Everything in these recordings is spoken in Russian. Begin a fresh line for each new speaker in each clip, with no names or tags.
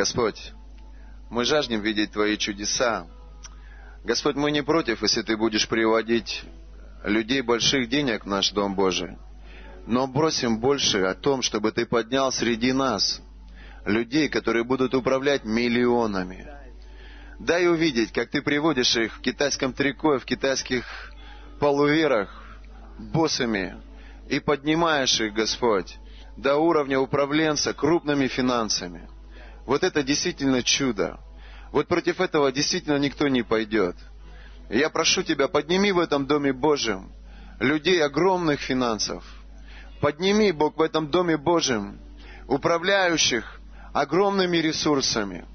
Господь, мы жаждем видеть Твои чудеса. Господь, мы не против, если Ты будешь приводить людей больших денег в наш Дом Божий. Но бросим больше о том, чтобы Ты поднял среди нас людей, которые будут управлять миллионами. Дай увидеть, как Ты приводишь их в китайском трико, в китайских полуверах, боссами, и поднимаешь их, Господь, до уровня управленца крупными финансами. Вот это действительно чудо. Вот против этого действительно никто не пойдет. Я прошу Тебя, подними в этом Доме Божьем людей огромных финансов. Подними, Бог, в этом Доме Божьем управляющих огромными ресурсами.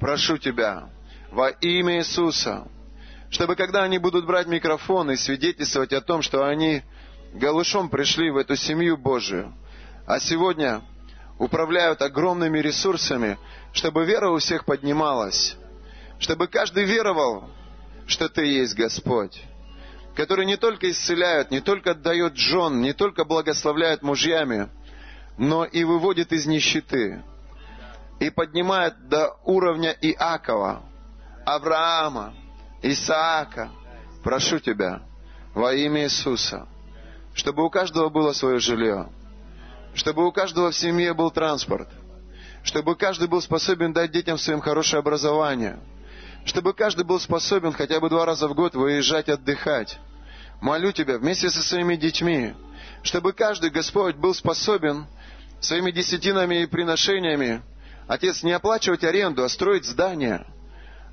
Прошу Тебя, во имя Иисуса, чтобы когда они будут брать микрофон и свидетельствовать о том, что они голышом пришли в эту семью Божию, а сегодня управляют огромными ресурсами, чтобы вера у всех поднималась, чтобы каждый веровал, что Ты есть Господь, который не только исцеляет, не только дает жен, не только благословляет мужьями, но и выводит из нищеты, и поднимает до уровня Иакова, Авраама, Исаака. Прошу Тебя во имя Иисуса, чтобы у каждого было свое жилье, чтобы у каждого в семье был транспорт, чтобы каждый был способен дать детям своим хорошее образование, чтобы каждый был способен хотя бы два раза в год выезжать отдыхать. Молю Тебя вместе со своими детьми, чтобы каждый Господь был способен своими десятинами и приношениями, Отец, не оплачивать аренду, а строить здание.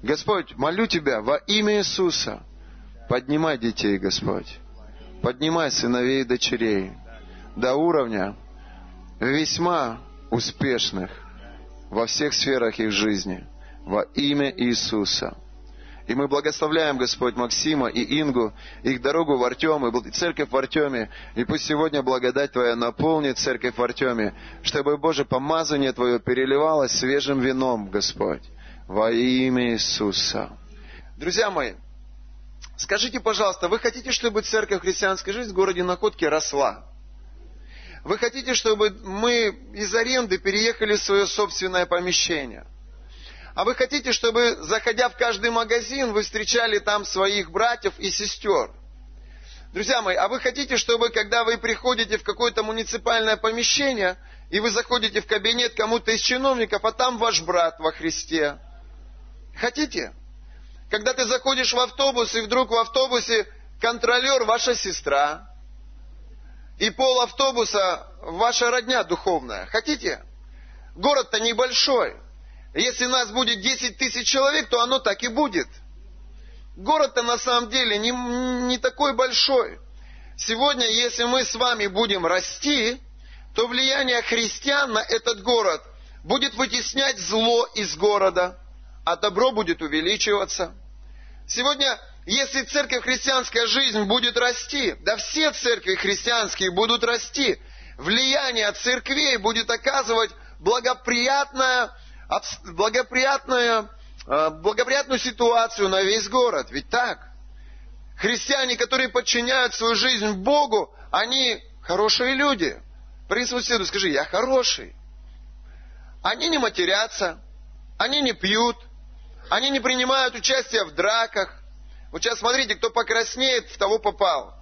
Господь, молю Тебя во имя Иисуса, поднимай детей, Господь. Поднимай сыновей и дочерей до уровня, весьма успешных во всех сферах их жизни во имя Иисуса. И мы благословляем, Господь, Максима и Ингу, их дорогу в Артем, и церковь в Артеме. И пусть сегодня благодать Твоя наполнит церковь в Артеме, чтобы, Боже, помазание Твое переливалось свежим вином, Господь, во имя Иисуса. Друзья мои, скажите, пожалуйста, вы хотите, чтобы церковь христианской жизни в городе Находке росла? Вы хотите, чтобы мы из аренды переехали в свое собственное помещение? А вы хотите, чтобы, заходя в каждый магазин, вы встречали там своих братьев и сестер? Друзья мои, а вы хотите, чтобы, когда вы приходите в какое-то муниципальное помещение, и вы заходите в кабинет кому-то из чиновников, а там ваш брат во Христе? Хотите? Когда ты заходишь в автобус, и вдруг в автобусе контролер ваша сестра, и пол автобуса ваша родня духовная. Хотите? Город-то небольшой. Если нас будет 10 тысяч человек, то оно так и будет. Город-то на самом деле не, не такой большой. Сегодня, если мы с вами будем расти, то влияние христиан на этот город будет вытеснять зло из города, а добро будет увеличиваться. Сегодня если церковь христианская жизнь будет расти, да все церкви христианские будут расти, влияние церквей будет оказывать благоприятное, благоприятное, э, благоприятную ситуацию на весь город. Ведь так? Христиане, которые подчиняют свою жизнь Богу, они хорошие люди. Принц соседу скажи, я хороший. Они не матерятся, они не пьют, они не принимают участие в драках, вот сейчас смотрите, кто покраснеет, в того попал.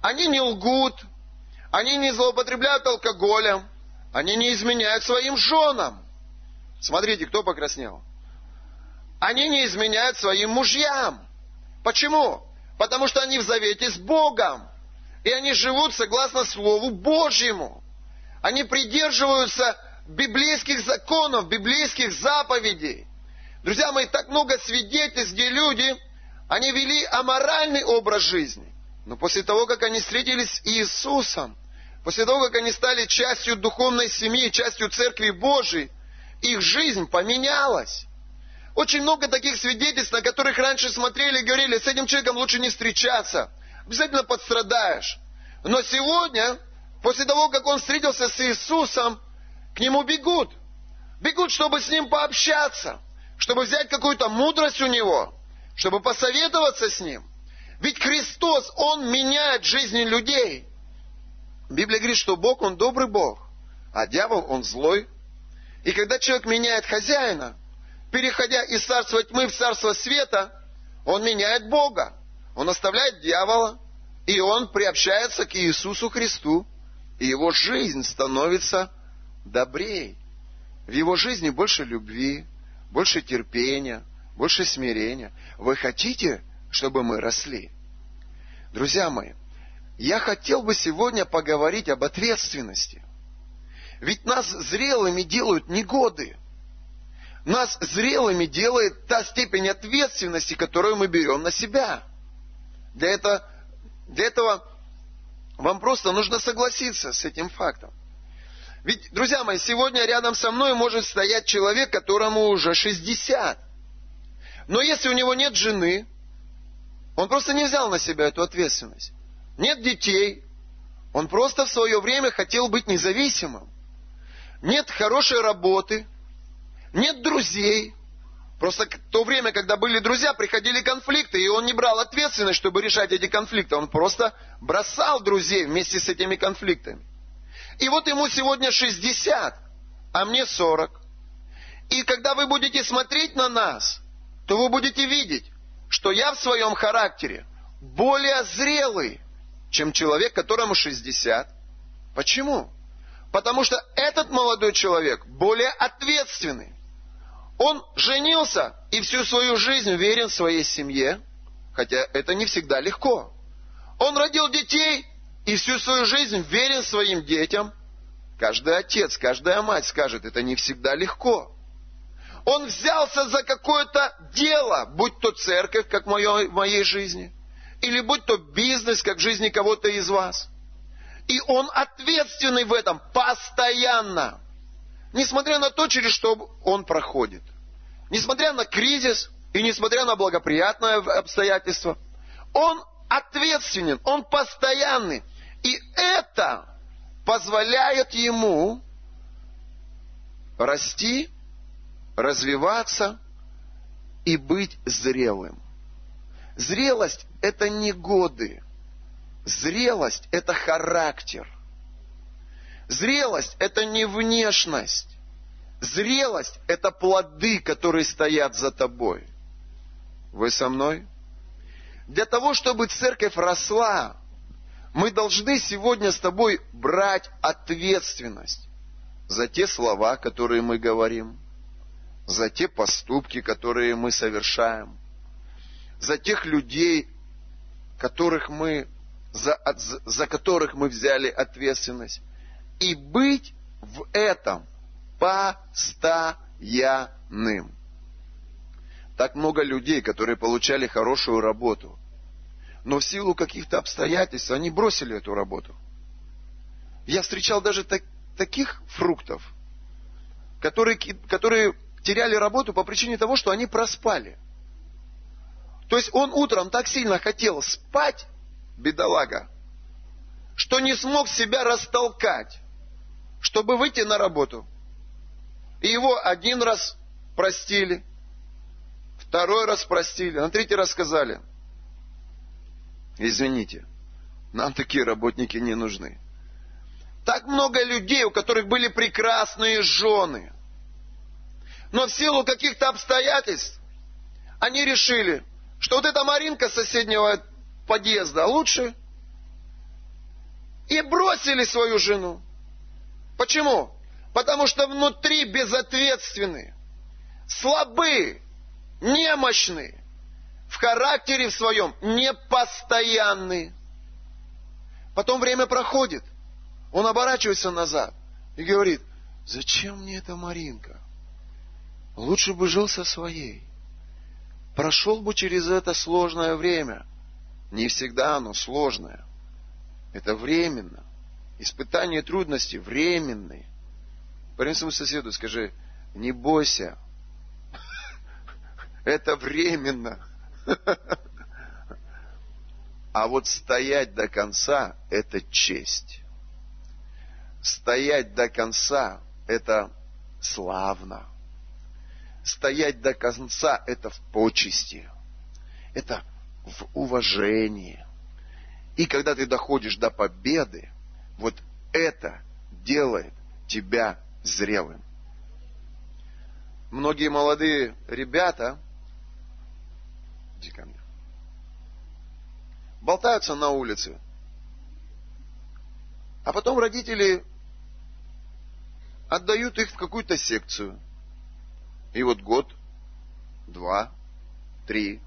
Они не лгут, они не злоупотребляют алкоголем, они не изменяют своим женам. Смотрите, кто покраснел. Они не изменяют своим мужьям. Почему? Потому что они в завете с Богом. И они живут согласно Слову Божьему. Они придерживаются библейских законов, библейских заповедей. Друзья мои, так много свидетельств, где люди они вели аморальный образ жизни. Но после того, как они встретились с Иисусом, после того, как они стали частью духовной семьи, частью Церкви Божией, их жизнь поменялась. Очень много таких свидетельств, на которых раньше смотрели и говорили, с этим человеком лучше не встречаться, обязательно подстрадаешь. Но сегодня, после того, как он встретился с Иисусом, к нему бегут. Бегут, чтобы с ним пообщаться, чтобы взять какую-то мудрость у него – чтобы посоветоваться с Ним. Ведь Христос, Он меняет жизни людей. Библия говорит, что Бог, Он добрый Бог, а дьявол, Он злой.
И когда человек меняет хозяина, переходя из царства тьмы в царство света, он меняет Бога. Он оставляет дьявола, и он приобщается к Иисусу Христу, и его жизнь становится добрее. В его жизни больше любви, больше терпения, больше смирения. Вы хотите, чтобы мы росли? Друзья мои, я хотел бы сегодня поговорить об ответственности. Ведь нас зрелыми делают не годы. Нас зрелыми делает та степень ответственности, которую мы берем на себя. Для этого, для этого вам просто нужно согласиться с этим фактом. Ведь, друзья мои, сегодня рядом со мной может стоять человек, которому уже 60. Но если у него нет жены, он просто не взял на себя эту ответственность. Нет детей, он просто в свое время хотел быть независимым. Нет хорошей работы, нет друзей. Просто в то время, когда были друзья, приходили конфликты, и он не брал ответственность, чтобы решать эти конфликты. Он просто бросал друзей вместе с этими конфликтами. И вот ему сегодня 60, а мне 40. И когда вы будете смотреть на нас, то вы будете видеть, что я в своем характере более зрелый, чем человек, которому 60. Почему? Потому что этот молодой человек более ответственный. Он женился и всю свою жизнь верен своей семье, хотя это не всегда легко. Он родил детей и всю свою жизнь верен своим детям. Каждый отец, каждая мать скажет, это не всегда легко. Он взялся за какое-то дело, будь то церковь, как в моей, в моей жизни, или будь то бизнес, как в жизни кого-то из вас. И он ответственный в этом постоянно. Несмотря на то, через что он проходит. Несмотря на кризис и несмотря на благоприятное обстоятельство. Он ответственен, он постоянный. И это позволяет ему расти, развиваться и быть зрелым. Зрелость – это не годы. Зрелость – это характер. Зрелость – это не внешность. Зрелость – это плоды, которые стоят за тобой. Вы со мной? Для того, чтобы церковь росла, мы должны сегодня с тобой брать ответственность за те слова, которые мы говорим, за те поступки, которые мы совершаем, за тех людей, которых мы, за, за которых мы взяли ответственность, и быть в этом постоянным. Так много людей, которые получали хорошую работу, но в силу каких-то обстоятельств они бросили эту работу. Я встречал даже так, таких фруктов, которые, которые теряли работу по причине того, что они проспали. То есть он утром так сильно хотел спать, бедолага, что не смог себя растолкать, чтобы выйти на работу. И его один раз простили, второй раз простили, на третий раз сказали, извините, нам такие работники не нужны. Так много людей, у которых были прекрасные жены. Но в силу каких-то обстоятельств они решили, что вот эта Маринка соседнего подъезда лучше. И бросили свою жену. Почему? Потому что внутри безответственны, слабы, немощны, в характере в своем непостоянны. Потом время проходит, он оборачивается назад и говорит, зачем мне эта Маринка? Лучше бы жил со своей. Прошел бы через это сложное время. Не всегда оно сложное. Это временно. Испытания и трудности временные. Парень своему соседу скажи, не бойся. Это временно. А вот стоять до конца – это честь. Стоять до конца – это славно. Стоять до конца – это в почести. Это в уважении. И когда ты доходишь до победы, вот это делает тебя зрелым. многие молодые ребята, иди ко мне, болтаются на улице. А потом родители отдают их в какую-то секцию. И вот год, два, три.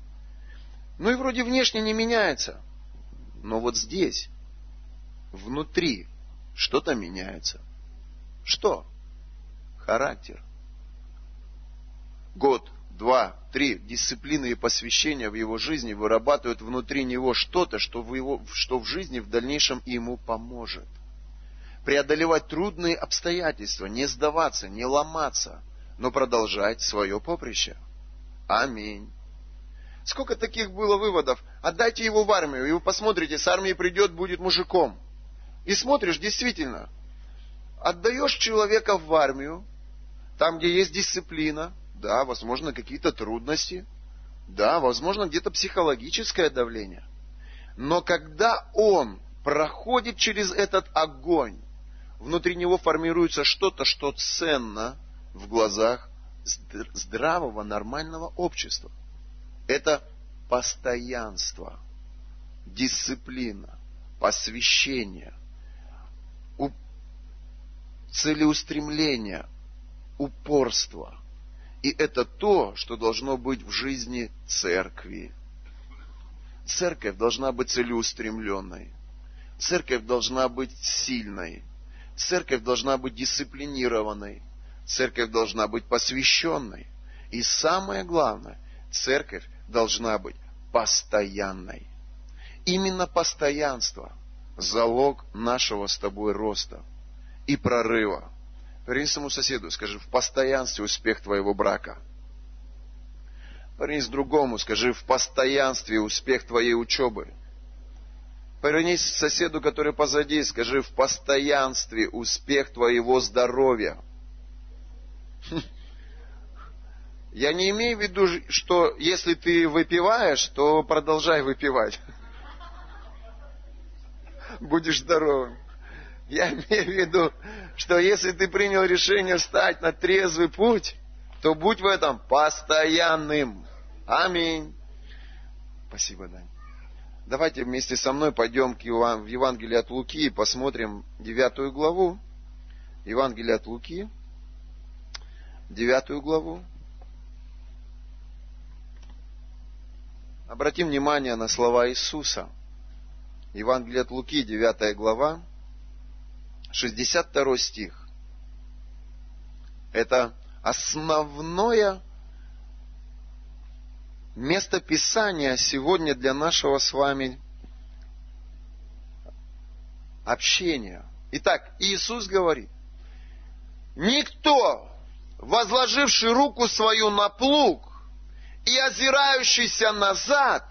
Ну и вроде внешне не меняется. Но вот здесь, внутри, что-то меняется. Что? Характер. Год, два, три дисциплины и посвящения в его жизни вырабатывают внутри него что-то, что в, его, что в жизни в дальнейшем ему поможет. Преодолевать трудные обстоятельства, не сдаваться, не ломаться, но продолжать свое поприще. Аминь. Сколько таких было выводов? Отдайте его в армию, и вы посмотрите, с армии придет, будет мужиком. И смотришь, действительно, отдаешь человека в армию, там, где есть дисциплина, да, возможно, какие-то трудности, да, возможно, где-то психологическое давление. Но когда он проходит через этот огонь, внутри него формируется что-то, что ценно в глазах здравого, нормального общества. Это постоянство, дисциплина, посвящение, целеустремление, упорство. И это то, что должно быть в жизни церкви. Церковь должна быть целеустремленной. Церковь должна быть сильной. Церковь должна быть дисциплинированной. Церковь должна быть посвященной. И самое главное, церковь должна быть постоянной. Именно постоянство – залог нашего с тобой роста и прорыва. Повернись своему соседу, скажи, в постоянстве успех твоего брака. Повернись другому, скажи, в постоянстве успех твоей учебы. Повернись к соседу, который позади, скажи, в постоянстве успех твоего здоровья. Я не имею в виду, что если ты выпиваешь, то продолжай выпивать. Будешь здоровым. Я имею в виду, что если ты принял решение встать на трезвый путь, то будь в этом постоянным. Аминь. Спасибо, Дань. Давайте вместе со мной пойдем к Еван... в Евангелие от Луки и посмотрим девятую главу. Евангелие от Луки, девятую главу. Обратим внимание на слова Иисуса. Евангелие от Луки, 9 глава, 62 стих. Это основное место Писания сегодня для нашего с вами общения. Итак, Иисус говорит, никто, возложивший руку свою на плуг, и озирающийся назад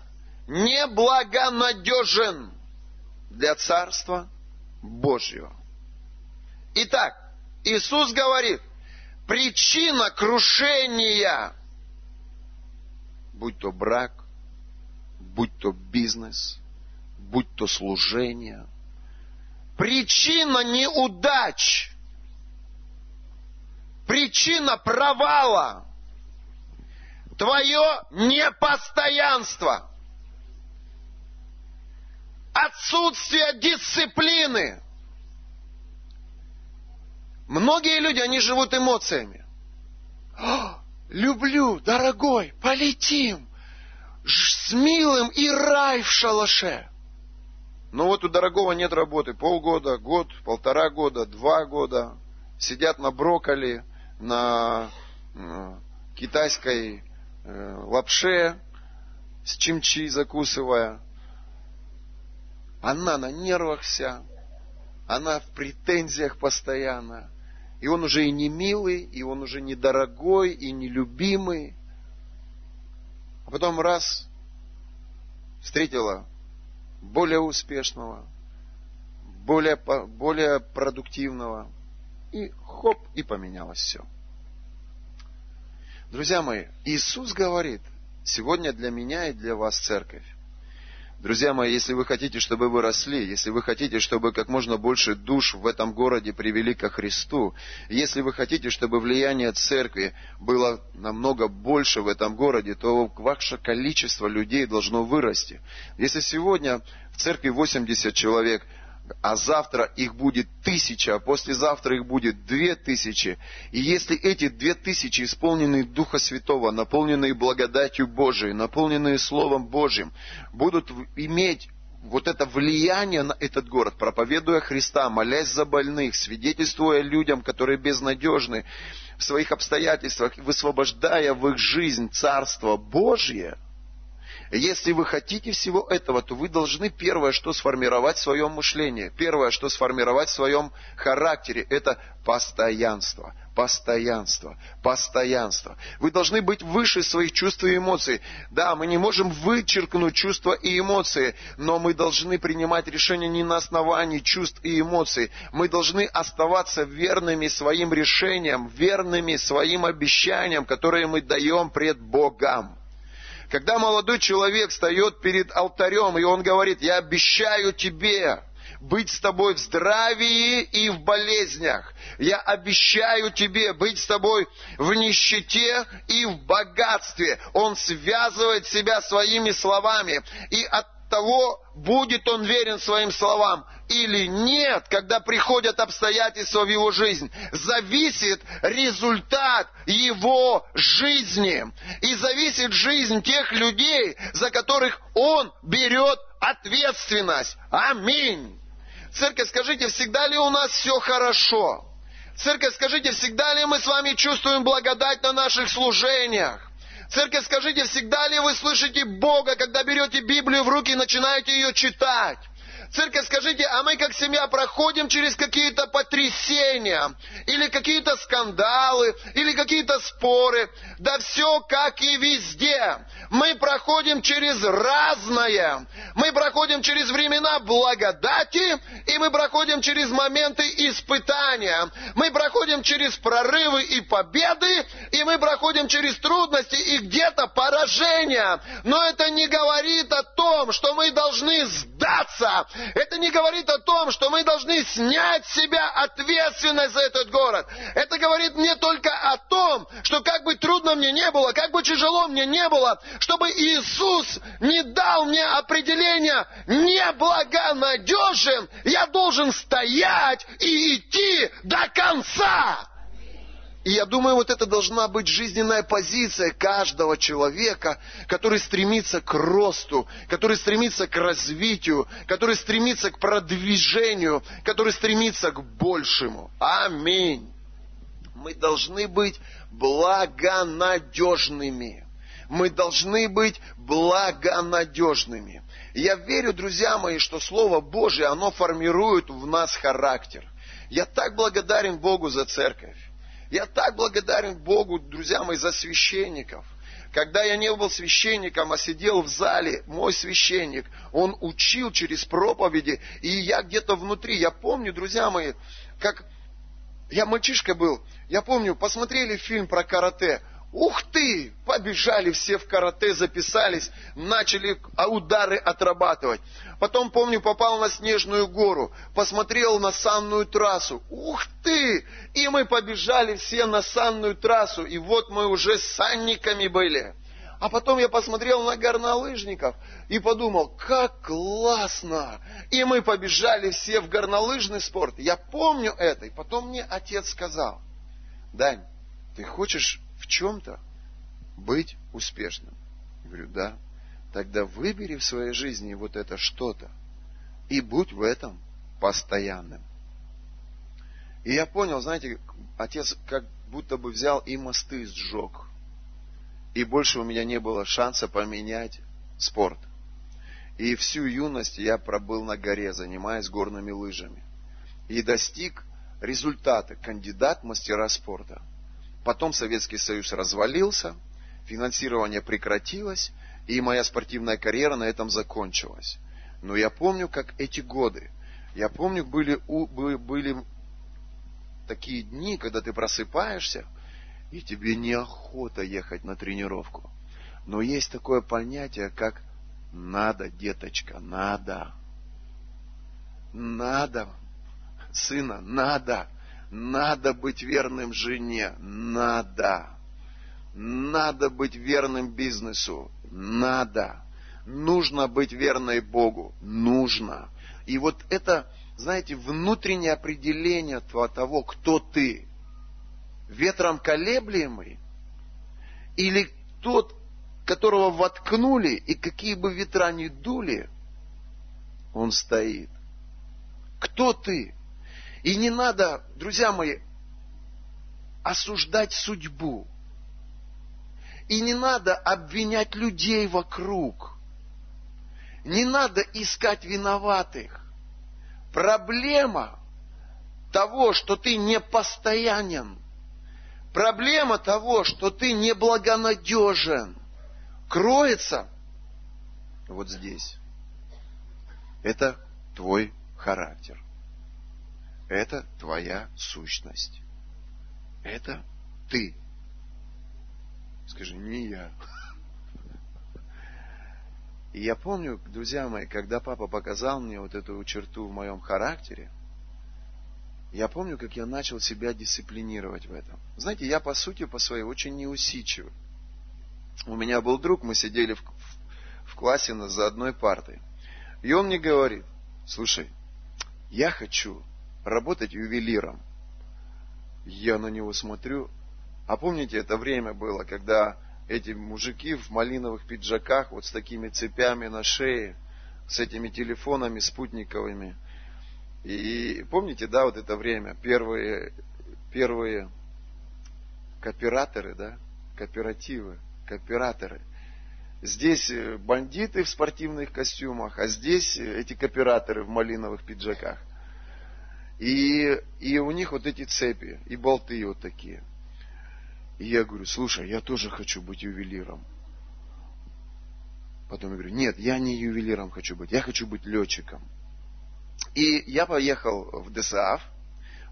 неблагонадежен для Царства Божьего. Итак, Иисус говорит, причина крушения, будь то брак, будь то бизнес, будь то служение, причина неудач, причина провала – твое непостоянство, отсутствие дисциплины. Многие люди, они живут эмоциями. О, люблю, дорогой, полетим с милым и рай в шалаше. Но вот у дорогого нет работы. Полгода, год, полтора года, два года. Сидят на брокколи, на э, китайской Э, лапше с чимчи закусывая. Она на нервах вся, она в претензиях постоянно. И он уже и не милый, и он уже не дорогой, и не любимый. А потом раз встретила более успешного, более, более продуктивного, и хоп, и поменялось все. Друзья мои, Иисус говорит сегодня для меня и для вас, церковь,
Друзья мои, если вы хотите, чтобы вы росли, если вы хотите, чтобы как можно больше душ в этом городе привели ко Христу, если вы хотите, чтобы влияние церкви было намного больше в этом городе, то ваше количество людей должно вырасти. Если сегодня в церкви 80 человек, а завтра их будет тысяча, а послезавтра их будет две тысячи. И если эти две тысячи, исполненные Духа Святого, наполненные благодатью Божией, наполненные Словом Божьим, будут иметь вот это влияние на этот город, проповедуя Христа, молясь за больных, свидетельствуя людям, которые безнадежны в своих обстоятельствах, высвобождая в их жизнь Царство Божье – если вы хотите всего этого, то вы должны первое, что сформировать в своем мышлении, первое, что сформировать в своем характере, это постоянство, постоянство, постоянство. Вы должны быть выше своих чувств и эмоций. Да, мы не можем вычеркнуть чувства и эмоции, но мы должны принимать решения не на основании чувств и эмоций. Мы должны оставаться верными своим решениям, верными своим обещаниям, которые мы даем пред Богом. Когда молодой человек встает перед алтарем, и он говорит, я обещаю тебе быть с тобой в здравии и в болезнях. Я обещаю тебе быть с тобой в нищете и в богатстве. Он связывает себя своими словами. И от того, будет он верен своим словам или нет, когда приходят обстоятельства в его жизнь, зависит результат его жизни. И зависит жизнь тех людей, за которых он берет ответственность. Аминь. Церковь, скажите, всегда ли у нас все хорошо? Церковь, скажите, всегда ли мы с вами чувствуем благодать на наших служениях? Церковь, скажите, всегда ли вы слышите Бога, когда берете Библию в руки и начинаете ее читать? Церковь, скажите, а мы как семья проходим через какие-то потрясения, или какие-то скандалы, или какие-то споры. Да все как и везде. Мы проходим через разное. Мы проходим через времена благодати, и мы проходим через моменты испытания. Мы проходим через прорывы и победы, и мы проходим через трудности и где-то поражения. Но это не говорит о том, что мы должны сдаться это не говорит о том, что мы должны снять с себя ответственность за этот город. Это говорит мне только о том, что как бы трудно мне не было, как бы тяжело мне не было, чтобы Иисус не дал мне определения неблагонадежен, я должен стоять и идти до конца. И я думаю, вот это должна быть жизненная позиция каждого человека, который стремится к росту, который стремится к развитию, который стремится к продвижению, который стремится к большему. Аминь. Мы должны быть благонадежными. Мы должны быть благонадежными. Я верю, друзья мои, что Слово Божие, оно формирует в нас характер. Я так благодарен Богу за церковь. Я так благодарен Богу, друзья мои, за священников. Когда я не был священником, а сидел в зале, мой священник, он учил через проповеди, и я где-то внутри, я помню, друзья мои, как я мальчишка был, я помню, посмотрели фильм про карате, Ух ты! Побежали все в карате, записались, начали удары отрабатывать. Потом, помню, попал на снежную гору, посмотрел на санную трассу. Ух ты! И мы побежали все на санную трассу, и вот мы уже санниками были. А потом я посмотрел на горнолыжников и подумал, как классно! И мы побежали все в горнолыжный спорт. Я помню это. И потом мне отец сказал, Дань, ты хочешь чем-то быть успешным. Я говорю, да. Тогда выбери в своей жизни вот это что-то и будь в этом постоянным. И я понял, знаете, отец как будто бы взял и мосты сжег. И больше у меня не было шанса поменять спорт. И всю юность я пробыл на горе, занимаясь горными лыжами. И достиг результата, кандидат мастера спорта. Потом Советский Союз развалился, финансирование прекратилось, и моя спортивная карьера на этом закончилась. Но я помню, как эти годы, я помню, были, были такие дни, когда ты просыпаешься, и тебе неохота ехать на тренировку. Но есть такое понятие, как Надо, деточка, надо. Надо, сына, надо. Надо быть верным жене. Надо. Надо быть верным бизнесу. Надо. Нужно быть верной Богу. Нужно. И вот это, знаете, внутреннее определение того, кто ты. Ветром колеблемый или тот, которого воткнули, и какие бы ветра ни дули, он стоит. Кто ты? И не надо, друзья мои, осуждать судьбу. И не надо обвинять людей вокруг. Не надо искать виноватых. Проблема того, что ты не постоянен. Проблема того, что ты неблагонадежен, кроется вот здесь. Это твой характер. Это твоя сущность. Это ты. Скажи, не я. И я помню, друзья мои, когда папа показал мне вот эту черту в моем характере, я помню, как я начал себя дисциплинировать в этом. Знаете, я по сути по своей очень неусидчивый. У меня был друг, мы сидели в, в классе за одной партой. И он мне говорит, слушай, я хочу работать ювелиром. Я на него смотрю. А помните, это время было, когда эти мужики в малиновых пиджаках, вот с такими цепями на шее, с этими телефонами спутниковыми. И помните, да, вот это время, первые, первые кооператоры, да, кооперативы, кооператоры. Здесь бандиты в спортивных костюмах, а здесь эти кооператоры в малиновых пиджаках. И, и у них вот эти цепи и болты вот такие. И я говорю, слушай, я тоже хочу быть ювелиром. Потом я говорю, нет, я не ювелиром хочу быть, я хочу быть летчиком. И я поехал в ДСАФ,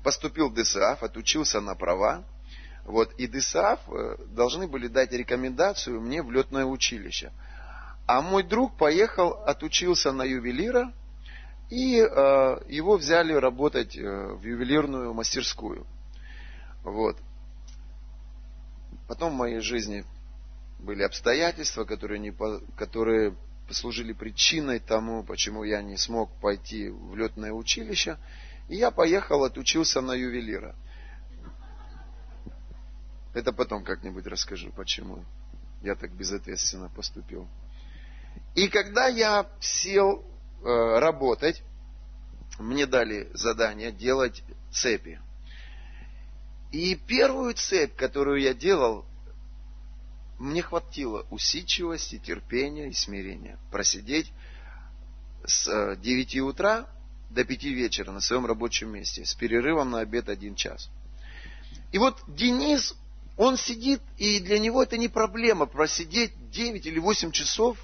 поступил в ДСАФ, отучился на права. Вот, и ДСАФ э, должны были дать рекомендацию мне в летное училище. А мой друг поехал, отучился на ювелира, и э, его взяли работать э, в ювелирную мастерскую. Вот. Потом в моей жизни были обстоятельства, которые, не, которые послужили причиной тому, почему я не смог пойти в летное училище. И я поехал, отучился на ювелира. Это потом как-нибудь расскажу, почему я так безответственно поступил. И когда я сел работать, мне дали задание делать цепи. И первую цепь, которую я делал, мне хватило усидчивости, терпения и смирения просидеть с 9 э, утра до 5 вечера на своем рабочем месте с перерывом на обед один час. И вот Денис, он сидит, и для него это не проблема просидеть 9 или 8 часов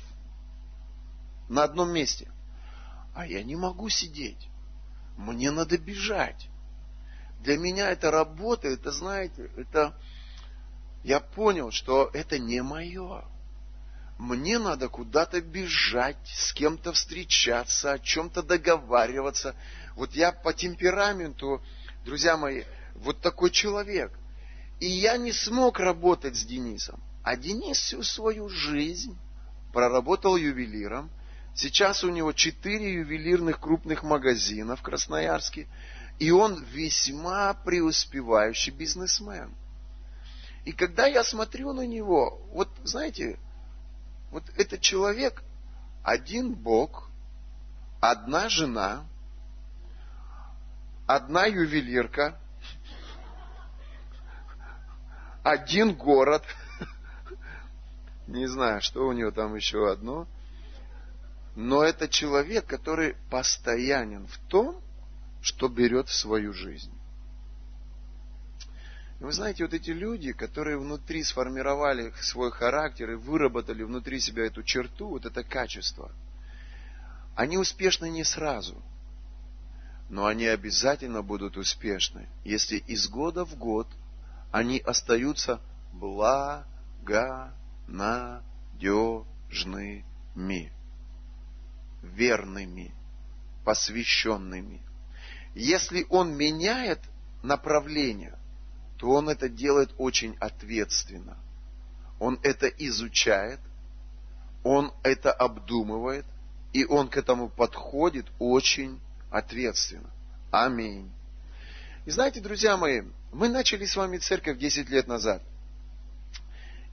на одном месте. А я не могу сидеть. Мне надо бежать. Для меня это работа, это, знаете, это... Я понял, что это не мое. Мне надо куда-то бежать, с кем-то встречаться, о чем-то договариваться. Вот я по темпераменту, друзья мои, вот такой человек. И я не смог работать с Денисом. А Денис всю свою жизнь проработал ювелиром – Сейчас у него четыре ювелирных крупных магазина в Красноярске, и он весьма преуспевающий бизнесмен. И когда я смотрю на него, вот знаете, вот этот человек, один Бог, одна жена, одна ювелирка, один город, не знаю, что у него там еще одно – но это человек, который постоянен в том, что берет в свою жизнь. И вы знаете, вот эти люди, которые внутри сформировали свой характер и выработали внутри себя эту черту, вот это качество, они успешны не сразу, но они обязательно будут успешны, если из года в год они остаются благонадежными.
Верными, посвященными. Если он меняет направление, то он это делает очень ответственно. Он это изучает, он это обдумывает, и он к этому подходит очень ответственно. Аминь. И знаете, друзья мои, мы начали с вами церковь 10 лет назад.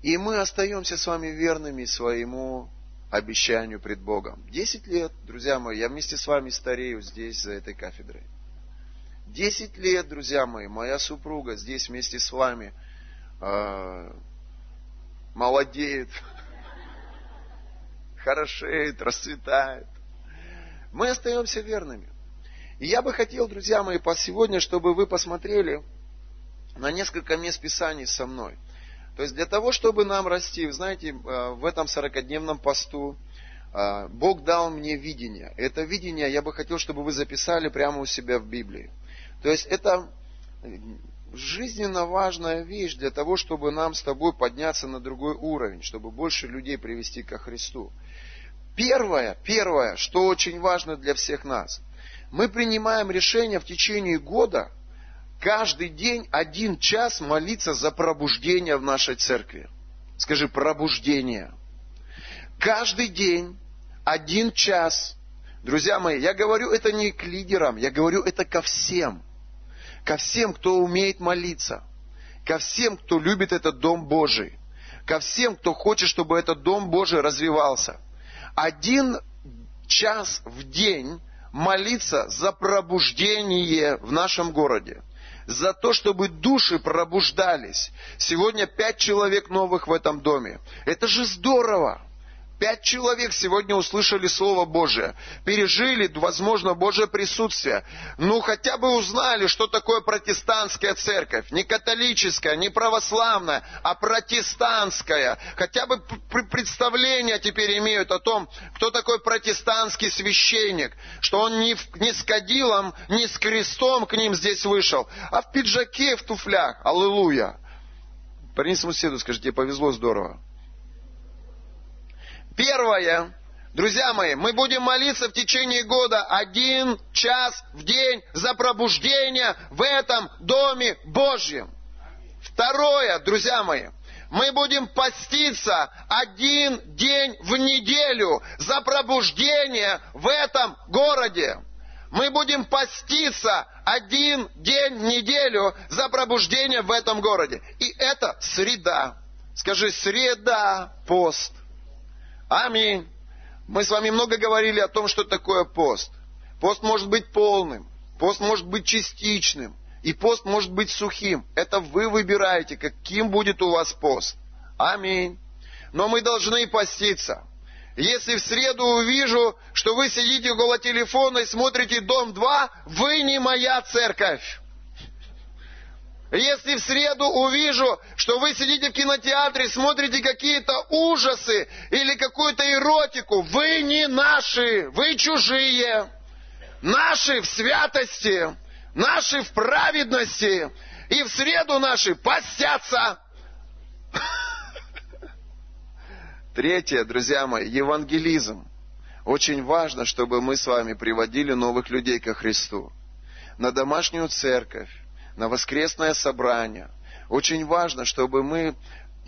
И мы остаемся с вами верными своему обещанию пред Богом. Десять лет, друзья мои, я вместе с вами старею здесь, за этой кафедрой. Десять лет, друзья мои, моя супруга здесь вместе с вами э, молодеет, хорошеет, расцветает. Мы остаемся верными. И я бы хотел, друзья мои, по сегодня, чтобы вы посмотрели на несколько мест Писаний со мной – то есть для того, чтобы нам расти, знаете, э, в этом 40-дневном посту э, Бог дал мне видение. Это видение я бы хотел, чтобы вы записали прямо у себя в Библии. То есть это жизненно важная вещь для того, чтобы нам с тобой подняться на другой уровень, чтобы больше людей привести ко Христу. Первое, первое, что очень важно для всех нас, мы принимаем решение в течение года – каждый день один час молиться за пробуждение в нашей церкви. Скажи, пробуждение. Каждый день один час. Друзья мои, я говорю это не к лидерам, я говорю это ко всем. Ко всем, кто умеет молиться. Ко всем, кто любит этот Дом Божий. Ко всем, кто хочет, чтобы этот Дом Божий развивался. Один час в день молиться за пробуждение в нашем городе за то, чтобы души пробуждались. Сегодня пять человек новых в этом доме. Это же здорово. Пять человек сегодня услышали Слово Божие, пережили, возможно, Божье присутствие. Ну, хотя бы узнали, что такое протестантская церковь. Не католическая, не православная, а протестантская. Хотя бы представление теперь имеют о том, кто такой протестантский священник. Что он не, не с кадилом, не с крестом к ним здесь вышел, а в пиджаке, в туфлях. Аллилуйя. Парень соседу, скажите, тебе повезло здорово. Первое, друзья мои, мы будем молиться в течение года один час в день за пробуждение в этом Доме Божьем. Второе, друзья мои, мы будем поститься один день в неделю за пробуждение в этом городе. Мы будем поститься один день в неделю за пробуждение в этом городе. И это среда. Скажи, среда, пост. Аминь. Мы с вами много говорили о том, что такое пост. Пост может быть полным, пост может быть частичным, и пост может быть сухим. Это вы выбираете, каким будет у вас пост. Аминь. Но мы должны поститься. Если в среду увижу, что вы сидите около телефона и смотрите «Дом 2», вы не моя церковь. Если в среду увижу, что вы сидите в кинотеатре, смотрите какие-то ужасы или какую-то эротику, вы не наши, вы чужие. Наши в святости, наши в праведности, и в среду наши постятся. Третье, друзья мои, евангелизм. Очень важно, чтобы мы с вами приводили новых людей ко Христу. На домашнюю церковь, на воскресное собрание. Очень важно, чтобы мы,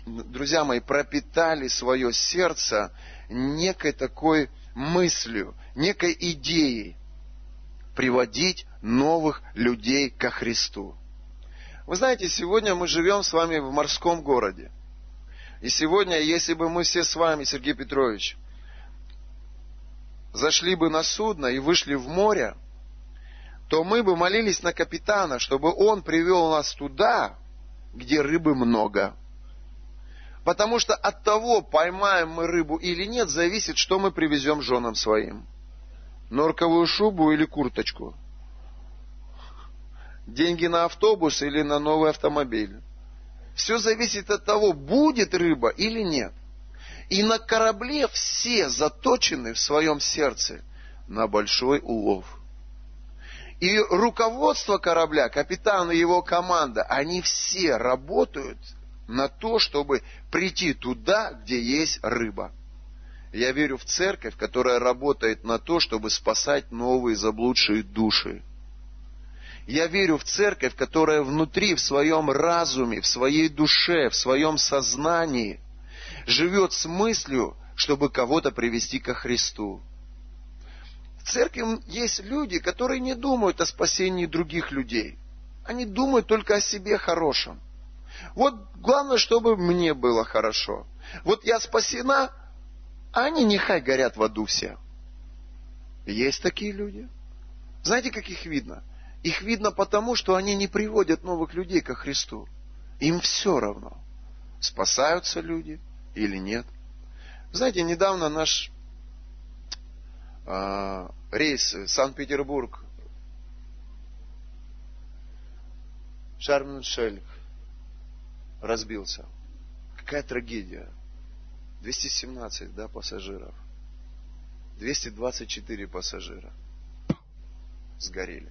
друзья мои, пропитали свое сердце некой такой мыслью, некой идеей приводить новых людей ко Христу. Вы знаете, сегодня мы живем с вами в морском городе. И сегодня, если бы мы все с вами, Сергей Петрович, зашли бы на судно и вышли в море, то мы бы молились на капитана, чтобы он привел нас туда, где рыбы много. Потому что от того, поймаем мы рыбу или нет, зависит, что мы привезем женам своим. Норковую шубу или курточку. Деньги на автобус или на новый автомобиль. Все зависит от того, будет рыба или нет. И на корабле все заточены в своем сердце на большой улов – и руководство корабля, капитан и его команда, они все работают на то, чтобы прийти туда, где есть рыба.
Я верю в церковь, которая работает на то, чтобы спасать новые заблудшие души. Я верю в церковь, которая внутри, в своем разуме, в своей душе, в своем сознании живет с мыслью, чтобы кого-то привести ко Христу. В церкви есть люди, которые не думают о спасении других людей. Они думают только о себе хорошем. Вот главное, чтобы мне было хорошо. Вот я спасена, а они нехай горят в аду все. Есть такие люди. Знаете, как их видно? Их видно потому, что они не приводят новых людей ко Христу. Им все равно, спасаются люди или нет. Знаете, недавно наш рейс Санкт-Петербург, Шарм-Шельк разбился. Какая трагедия. 217 да, пассажиров. 224 пассажира сгорели.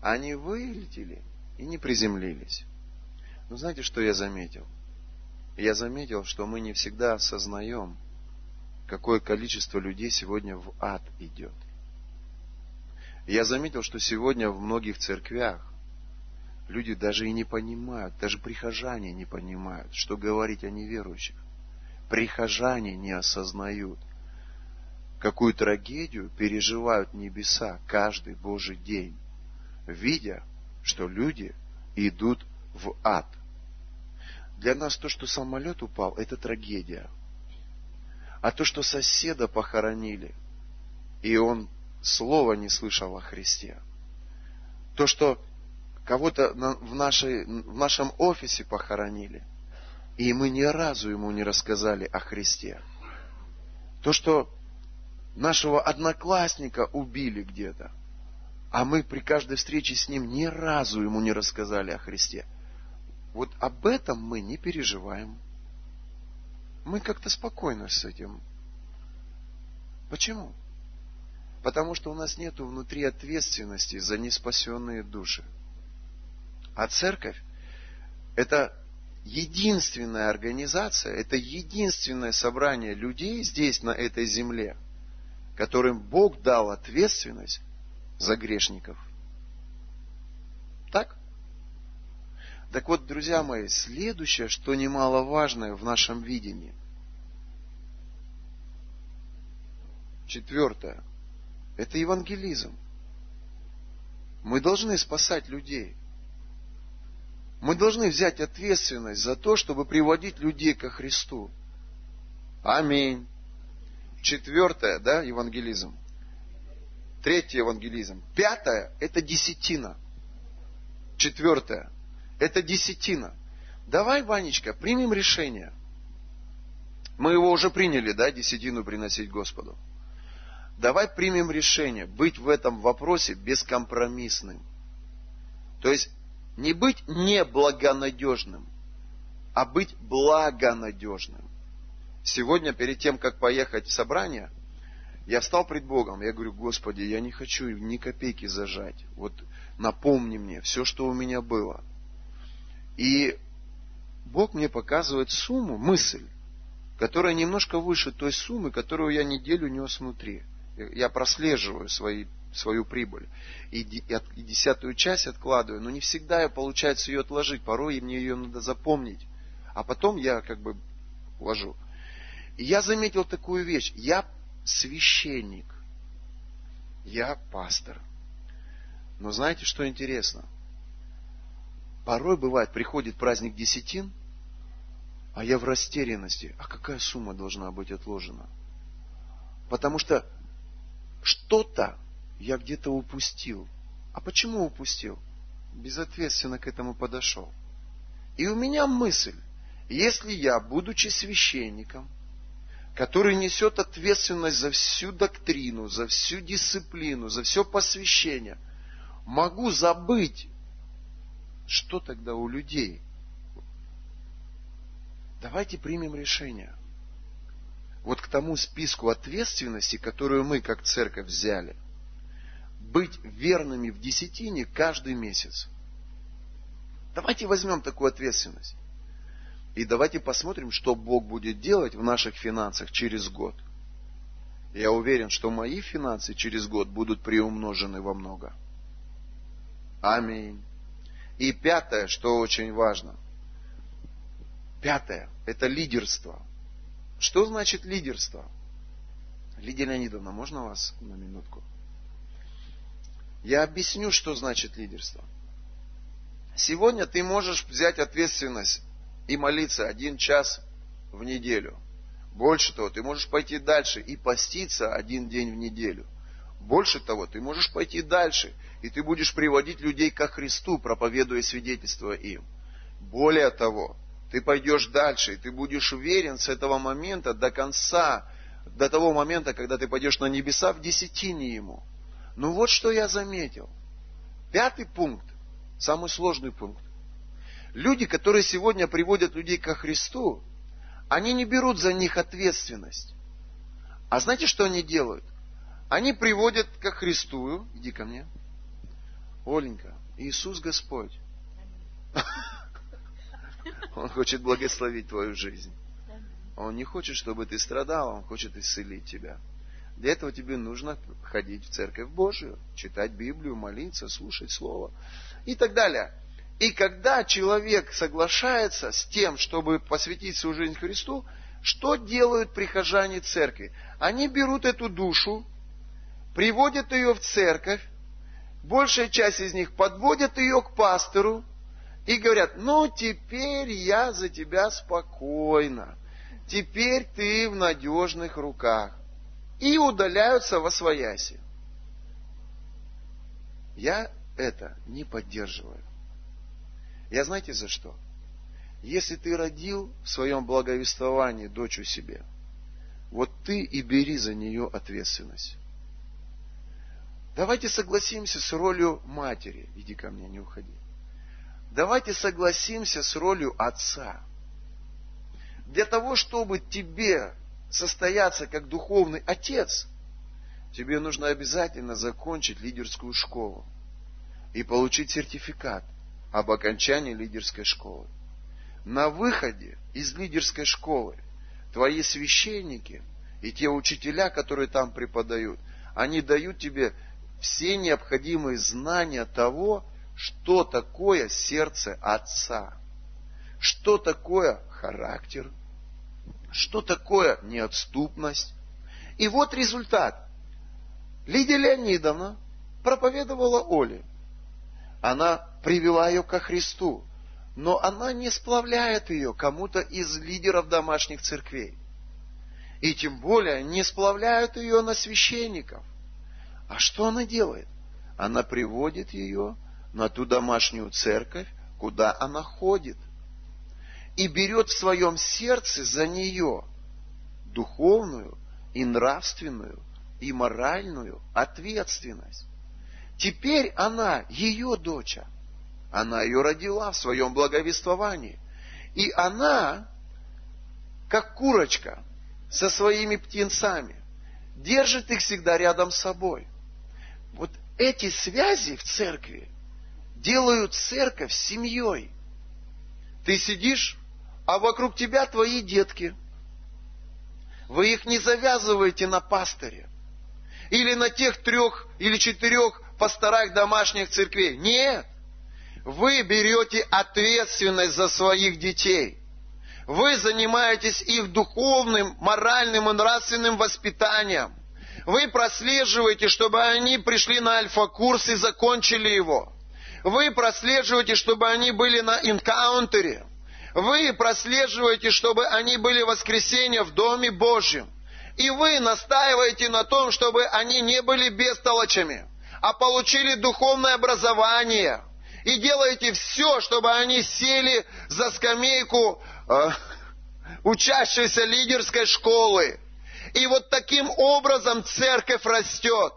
Они вылетели и не приземлились. Но знаете, что я заметил? Я заметил, что мы не всегда осознаем, какое количество людей сегодня в ад идет. Я заметил, что сегодня в многих церквях люди даже и не понимают, даже прихожане не понимают, что говорить о неверующих. Прихожане не осознают, какую трагедию переживают небеса каждый Божий день видя, что люди идут в ад. Для нас то, что самолет упал, это трагедия. А то, что соседа похоронили, и он слова не слышал о Христе. То, что кого-то в, нашей, в нашем офисе похоронили, и мы ни разу ему не рассказали о Христе. То, что нашего одноклассника убили где-то – а мы при каждой встрече с ним ни разу ему не рассказали о Христе. Вот об этом мы не переживаем. Мы как-то спокойно с этим. Почему? Потому что у нас нет внутри ответственности за неспасенные души. А церковь – это единственная организация, это единственное собрание людей здесь, на этой земле, которым Бог дал ответственность за грешников. Так? Так вот, друзья мои, следующее, что немаловажное в нашем видении. Четвертое. Это евангелизм. Мы должны спасать людей. Мы должны взять ответственность за то, чтобы приводить людей ко Христу. Аминь. Четвертое, да, евангелизм. Третье евангелизм. Пятое – это десятина. Четвертое – это десятина. Давай, Ванечка, примем решение. Мы его уже приняли, да, десятину приносить Господу. Давай примем решение быть в этом вопросе бескомпромиссным. То есть не быть неблагонадежным, а быть благонадежным. Сегодня, перед тем, как поехать в собрание – я встал пред Богом, я говорю, Господи, я не хочу ни копейки зажать. Вот напомни мне все, что у меня было. И Бог мне показывает сумму, мысль, которая немножко выше той суммы, которую я неделю нес внутри. Я прослеживаю свои, свою прибыль. И, и десятую часть откладываю, но не всегда я получается ее отложить. Порой мне ее надо запомнить. А потом я как бы ложу. И я заметил такую вещь. Я священник. Я пастор. Но знаете, что интересно? Порой бывает, приходит праздник десятин, а я в растерянности. А какая сумма должна быть отложена? Потому что что-то я где-то упустил. А почему упустил? Безответственно к этому подошел. И у меня мысль, если я, будучи священником, который несет ответственность за всю доктрину, за всю дисциплину, за все посвящение, могу забыть, что тогда у людей? Давайте примем решение. Вот к тому списку ответственности, которую мы как церковь взяли, быть верными в десятине каждый месяц. Давайте возьмем такую ответственность. И давайте посмотрим, что Бог будет делать в наших финансах через год. Я уверен, что мои финансы через год будут приумножены во много. Аминь. И пятое, что очень важно. Пятое – это лидерство. Что значит лидерство? Лидия Леонидовна, можно вас на минутку? Я объясню, что значит лидерство. Сегодня ты можешь взять ответственность и молиться один час в неделю. Больше того, ты можешь пойти дальше и поститься один день в неделю. Больше того, ты можешь пойти дальше, и ты будешь приводить людей ко Христу, проповедуя свидетельство им. Более того, ты пойдешь дальше, и ты будешь уверен с этого момента до конца, до того момента, когда ты пойдешь на небеса в десятине Ему. Ну вот что я заметил. Пятый пункт, самый сложный пункт. Люди, которые сегодня приводят людей ко Христу, они не берут за них ответственность. А знаете, что они делают? Они приводят ко Христу, иди ко мне, Оленька, Иисус Господь. Он хочет благословить твою жизнь. Он не хочет, чтобы ты страдал, Он хочет исцелить тебя. Для этого тебе нужно ходить в Церковь Божию, читать Библию, молиться, слушать Слово и так далее. И когда человек соглашается с тем, чтобы посвятить свою жизнь Христу, что делают прихожане церкви? Они берут эту душу, приводят ее в церковь, большая часть из них подводят ее к пастору и говорят, ну теперь я за тебя спокойно, теперь ты в надежных руках. И удаляются во свояси. Я это не поддерживаю. Я знаете за что? Если ты родил в своем благовествовании дочь у себе, вот ты и бери за нее ответственность. Давайте согласимся с ролью матери. Иди ко мне, не уходи. Давайте согласимся с ролью отца. Для того, чтобы тебе состояться как духовный отец, тебе нужно обязательно закончить лидерскую школу и получить сертификат об окончании лидерской школы. На выходе из лидерской школы твои священники и те учителя, которые там преподают, они дают тебе все необходимые знания того, что такое сердце Отца, что такое характер, что такое неотступность. И вот результат. Лидия Леонидовна проповедовала Оле. Она привела ее ко Христу, но она не сплавляет ее кому-то из лидеров домашних церквей. И тем более не сплавляют ее на священников. А что она делает? Она приводит ее на ту домашнюю церковь, куда она ходит. И берет в своем сердце за нее духовную и нравственную и моральную ответственность. Теперь она ее дочь. Она ее родила в своем благовествовании. И она, как курочка, со своими птенцами, держит их всегда рядом с собой. Вот эти связи в церкви делают церковь семьей. Ты сидишь, а вокруг тебя твои детки. Вы их не завязываете на пастыре. Или на тех трех или четырех пасторах домашних церквей. Нет. Вы берете ответственность за своих детей. Вы занимаетесь их духовным, моральным и нравственным воспитанием. Вы прослеживаете, чтобы они пришли на альфа-курс и закончили его. Вы прослеживаете, чтобы они были на инкаунтере. Вы прослеживаете, чтобы они были в воскресенье в Доме Божьем. И вы настаиваете на том, чтобы они не были бестолочами, а получили духовное образование. И делаете все, чтобы они сели за скамейку э, учащейся лидерской школы. И вот таким образом церковь растет.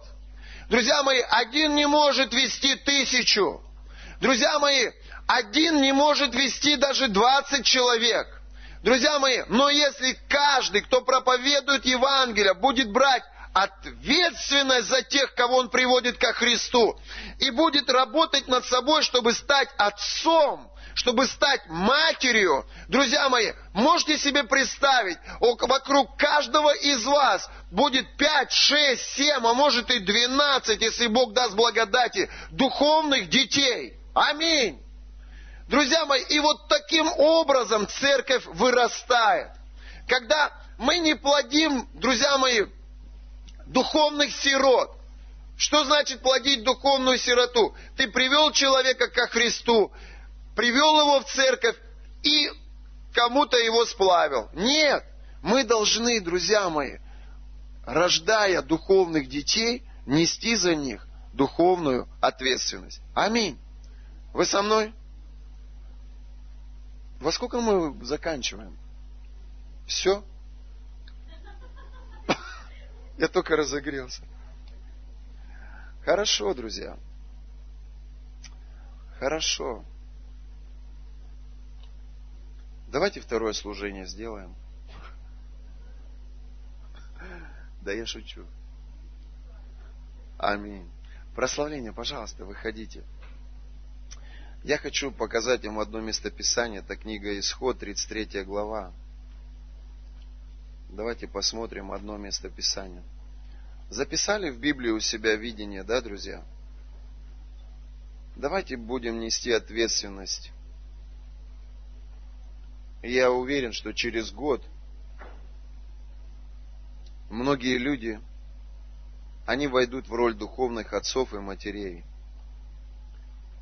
Друзья мои, один не может вести тысячу. Друзья мои, один не может вести даже двадцать человек. Друзья мои, но если каждый, кто проповедует Евангелие, будет брать
ответственность за тех, кого Он приводит ко Христу. И будет работать над собой, чтобы стать отцом, чтобы стать матерью. Друзья мои, можете себе представить, вокруг каждого из вас будет 5, 6, 7, а может и 12, если Бог даст благодати, духовных детей. Аминь. Друзья мои, и вот таким образом церковь вырастает. Когда мы не плодим, друзья мои, духовных сирот. Что значит плодить духовную сироту? Ты привел человека ко Христу, привел его в церковь и кому-то его сплавил. Нет, мы должны, друзья мои, рождая духовных детей, нести за них духовную ответственность. Аминь. Вы со мной? Во сколько мы заканчиваем? Все? Я только разогрелся. Хорошо, друзья. Хорошо. Давайте второе служение сделаем. Да я шучу. Аминь. Прославление, пожалуйста, выходите. Я хочу показать вам одно местописание. Это книга Исход, 33 глава. Давайте посмотрим одно местописание. Записали в Библии у себя видение, да, друзья? Давайте будем нести ответственность. И я уверен, что через год многие люди, они войдут в роль духовных отцов и матерей.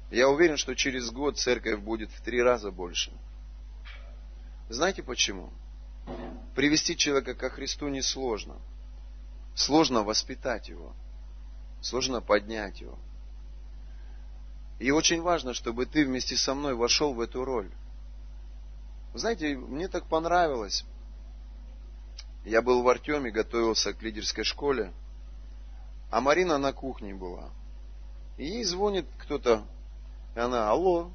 Я уверен, что через год церковь будет в три раза больше. Знаете почему? Привести человека ко Христу несложно. Сложно воспитать его. Сложно поднять его. И очень важно, чтобы ты вместе со мной вошел в эту роль. Вы знаете, мне так понравилось. Я был в Артеме, готовился к лидерской школе, а Марина на кухне была. И ей звонит кто-то, и она, алло,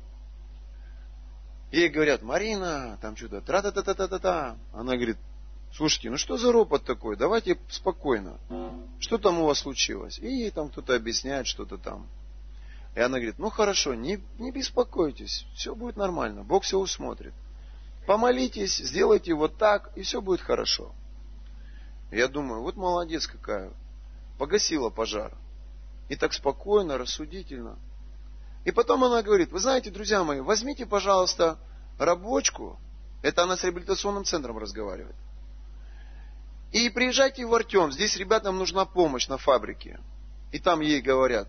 Ей говорят, Марина, там что-то, тра-та-та-та-та-та. Она говорит, слушайте, ну что за ропот такой? Давайте спокойно. Что там у вас случилось? И ей там кто-то объясняет что-то там. И она говорит, ну хорошо, не, не беспокойтесь, все будет нормально, Бог все усмотрит. Помолитесь, сделайте вот так, и все будет хорошо. Я думаю, вот молодец какая, погасила пожар. И так спокойно, рассудительно. И потом она говорит, вы знаете, друзья мои, возьмите, пожалуйста, рабочку, это она с реабилитационным центром разговаривает, и приезжайте в Артем, здесь ребятам нужна помощь на фабрике. И там ей говорят,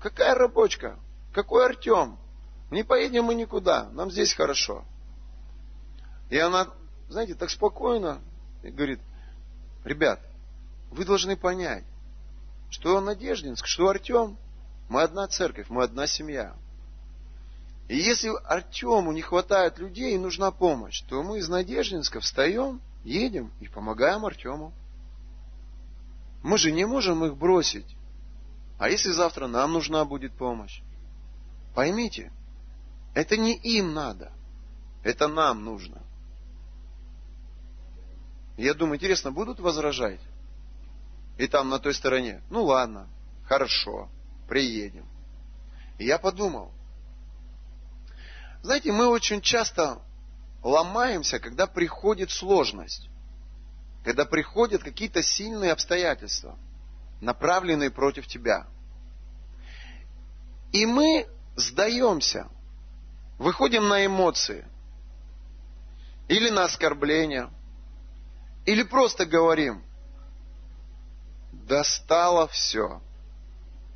какая рабочка, какой Артем, не поедем мы никуда, нам здесь хорошо. И она, знаете, так спокойно говорит, ребят, вы должны понять, что Надеждинск, что Артем – мы одна церковь, мы одна семья. И если Артему не хватает людей и нужна помощь, то мы из Надеждинска встаем, едем и помогаем Артему. Мы же не можем их бросить. А если завтра нам нужна будет помощь? Поймите, это не им надо, это нам нужно. Я думаю, интересно, будут возражать? И там на той стороне, ну ладно, хорошо, приедем. И я подумал, знаете, мы очень часто ломаемся, когда приходит сложность, когда приходят какие-то сильные обстоятельства, направленные против тебя. И мы сдаемся, выходим на эмоции, или на оскорбления, или просто говорим, достало все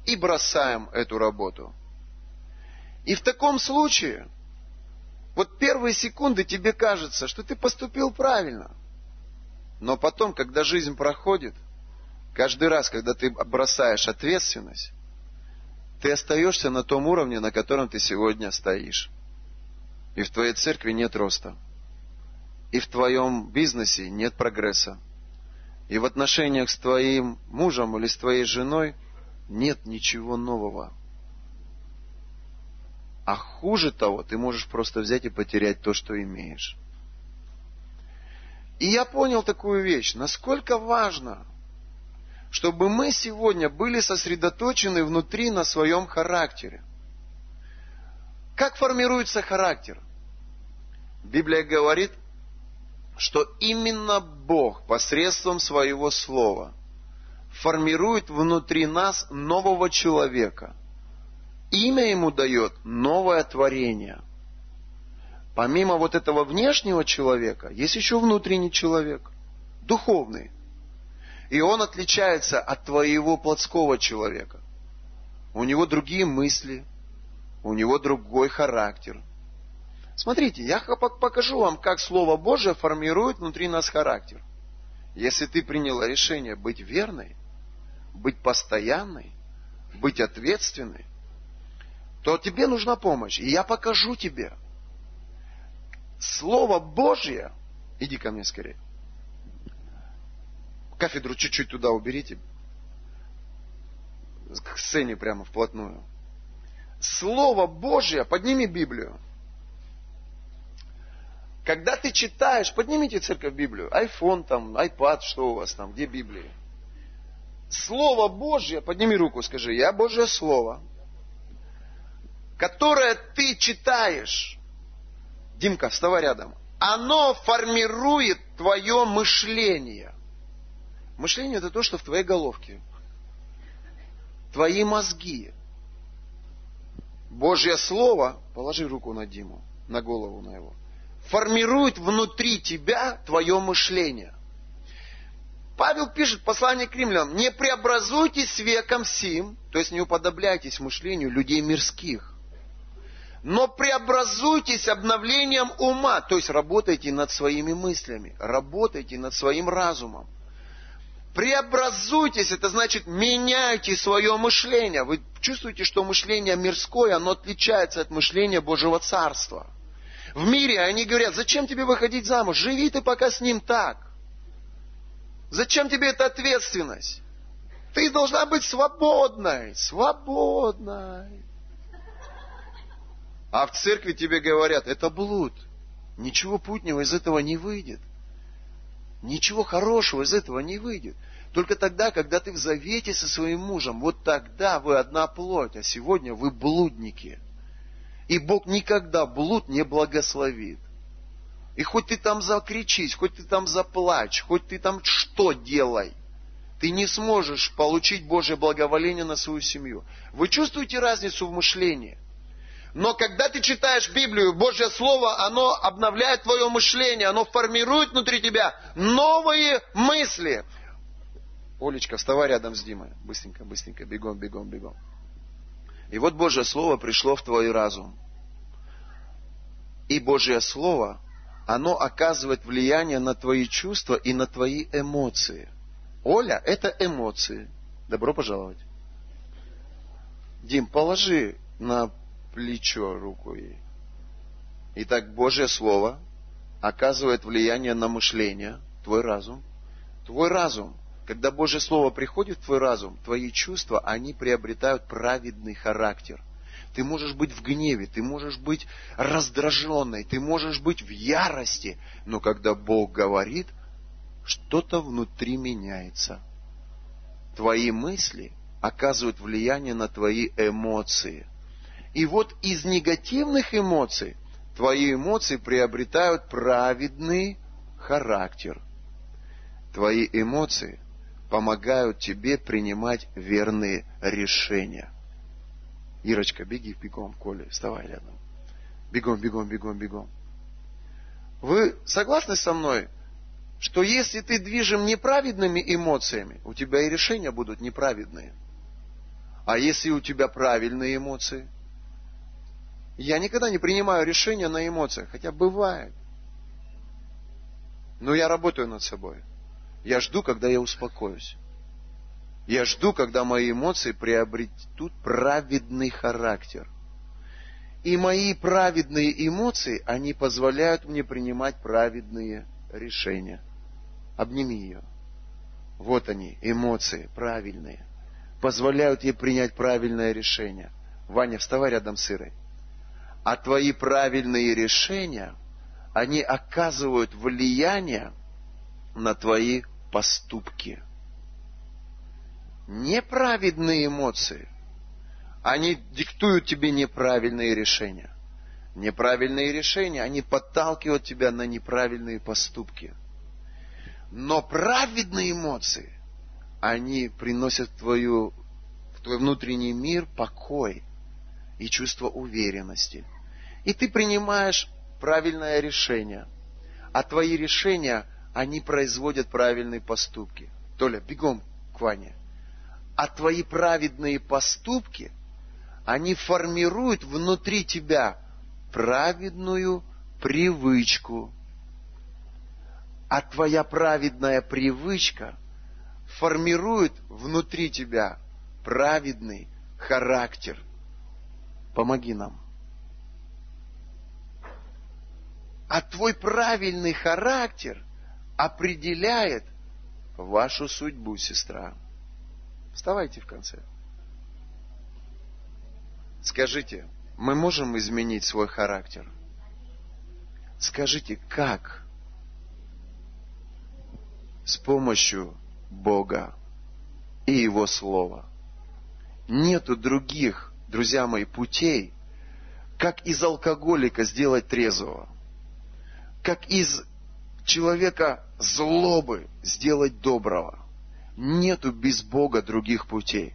и бросаем эту работу. И в таком случае, вот первые секунды тебе кажется, что ты поступил правильно. Но потом, когда жизнь проходит, каждый раз, когда ты бросаешь ответственность, ты остаешься на том уровне, на котором ты сегодня стоишь. И в твоей церкви нет роста. И в твоем бизнесе нет прогресса. И в отношениях с твоим мужем или с твоей женой нет ничего нового. А хуже того, ты можешь просто взять и потерять то, что имеешь. И я понял такую вещь, насколько важно, чтобы мы сегодня были сосредоточены внутри на своем характере. Как формируется характер? Библия говорит, что именно Бог посредством своего слова формирует внутри нас нового человека. Имя ему дает новое творение. Помимо вот этого внешнего человека, есть еще внутренний человек, духовный. И он отличается от твоего плотского человека. У него другие мысли, у него другой характер – Смотрите, я покажу вам, как Слово Божие формирует внутри нас характер. Если ты приняла решение быть верной, быть постоянной, быть ответственной, то тебе нужна помощь. И я покажу тебе. Слово Божье, иди ко мне скорее. Кафедру чуть-чуть туда уберите. К сцене прямо вплотную. Слово Божье, подними Библию. Когда ты читаешь, поднимите церковь Библию, iPhone там, iPad, что у вас там, где Библия? Слово Божье, подними руку, скажи, я Божье Слово, которое ты читаешь, Димка, вставай рядом, оно формирует твое мышление. Мышление это то, что в твоей головке. Твои мозги. Божье Слово, положи руку на Диму, на голову на его формирует внутри тебя твое мышление. Павел пишет в послании к римлянам, не преобразуйтесь веком сим, то есть не уподобляйтесь мышлению людей мирских, но преобразуйтесь обновлением ума, то есть работайте над своими мыслями, работайте над своим разумом. Преобразуйтесь, это значит меняйте свое мышление. Вы чувствуете, что мышление мирское, оно отличается от мышления Божьего Царства в мире, они говорят, зачем тебе выходить замуж? Живи ты пока с ним так. Зачем тебе эта ответственность? Ты должна быть свободной, свободной. А в церкви тебе говорят, это блуд. Ничего путнего из этого не выйдет. Ничего хорошего из этого не выйдет. Только тогда, когда ты в завете со своим мужем, вот тогда вы одна плоть, а сегодня вы блудники. И Бог никогда блуд не благословит. И хоть ты там закричись, хоть ты там заплачь, хоть ты там что делай, ты не сможешь получить Божье благоволение на свою семью. Вы чувствуете разницу в мышлении? Но когда ты читаешь Библию, Божье Слово, оно обновляет твое мышление, оно формирует внутри тебя новые мысли. Олечка, вставай рядом с Димой. Быстренько, быстренько, бегом, бегом, бегом. И вот Божье Слово пришло в твой разум. И Божье Слово, оно оказывает влияние на твои чувства и на твои эмоции. Оля – это эмоции. Добро пожаловать. Дим, положи на плечо руку ей. Итак, Божье Слово оказывает влияние на мышление, твой разум. Твой разум когда Божье Слово приходит в твой разум, твои чувства, они приобретают праведный характер. Ты можешь быть в гневе, ты можешь быть раздраженной, ты можешь быть в ярости, но когда Бог говорит, что-то внутри меняется. Твои мысли оказывают влияние на твои эмоции. И вот из негативных эмоций твои эмоции приобретают праведный характер. Твои эмоции помогают тебе принимать верные решения. Ирочка, беги бегом, Коля, вставай рядом. Бегом, бегом, бегом, бегом. Вы согласны со мной, что если ты движим неправедными эмоциями, у тебя и решения будут неправедные. А если у тебя правильные эмоции? Я никогда не принимаю решения на эмоциях, хотя бывает. Но я работаю над собой. Я жду, когда я успокоюсь. Я жду, когда мои эмоции приобретут праведный характер. И мои праведные эмоции, они позволяют мне принимать праведные решения. Обними ее. Вот они, эмоции правильные. Позволяют ей принять правильное решение. Ваня, вставай рядом с Ирой. А твои правильные решения, они оказывают влияние на твои поступки. неправедные эмоции, они диктуют тебе неправильные решения. Неправильные решения, они подталкивают тебя на неправильные поступки. Но праведные эмоции, они приносят в, твою, в твой внутренний мир покой и чувство уверенности. И ты принимаешь правильное решение. А твои решения, они производят правильные поступки. Толя, бегом к Ване. А твои праведные поступки, они формируют внутри тебя праведную привычку. А твоя праведная привычка формирует внутри тебя праведный характер. Помоги нам. А твой правильный характер определяет вашу судьбу, сестра. Вставайте в конце. Скажите, мы можем изменить свой характер? Скажите, как? С помощью Бога и Его Слова. Нету других, друзья мои, путей, как из алкоголика сделать трезвого как из человека злобы сделать доброго. Нету без Бога других путей.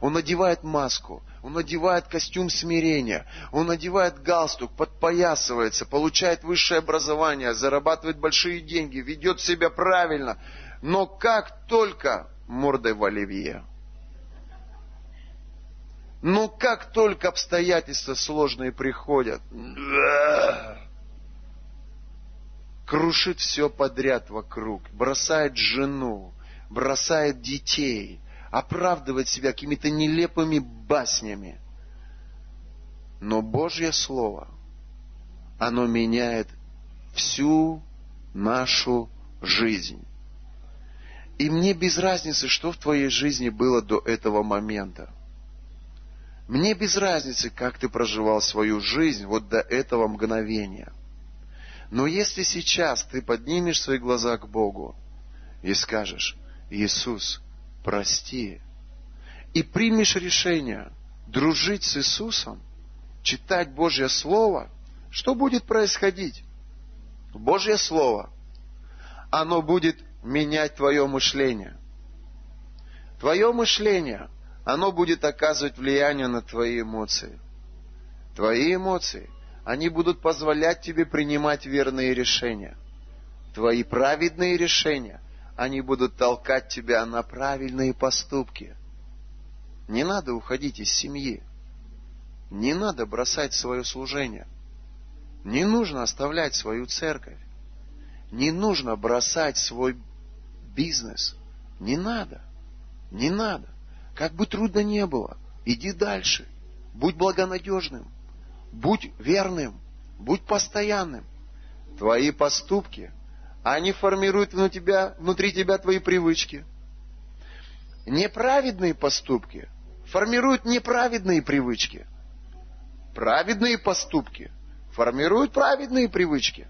Он надевает маску, он надевает костюм смирения, он надевает галстук, подпоясывается, получает высшее образование, зарабатывает большие деньги, ведет себя правильно. Но как только мордой в оливье, но как только обстоятельства сложные приходят, крушит все подряд вокруг, бросает жену, бросает детей, оправдывает себя какими-то нелепыми баснями. Но Божье Слово, оно меняет всю нашу жизнь. И мне без разницы, что в твоей жизни было до этого момента. Мне без разницы, как ты проживал свою жизнь вот до этого мгновения – но если сейчас ты поднимешь свои глаза к Богу и скажешь, Иисус, прости, и примешь решение дружить с Иисусом, читать Божье Слово, что будет происходить? Божье Слово, оно будет менять твое мышление. Твое мышление, оно будет оказывать влияние на твои эмоции. Твои эмоции – они будут позволять тебе принимать верные решения. Твои праведные решения, они будут толкать тебя на правильные поступки. Не надо уходить из семьи. Не надо бросать свое служение. Не нужно оставлять свою церковь. Не нужно бросать свой бизнес. Не надо. Не надо. Как бы трудно не было, иди дальше. Будь благонадежным. Будь верным, будь постоянным. Твои поступки, они формируют внутри тебя, внутри тебя твои привычки. Неправедные поступки формируют неправедные привычки. Праведные поступки формируют праведные привычки.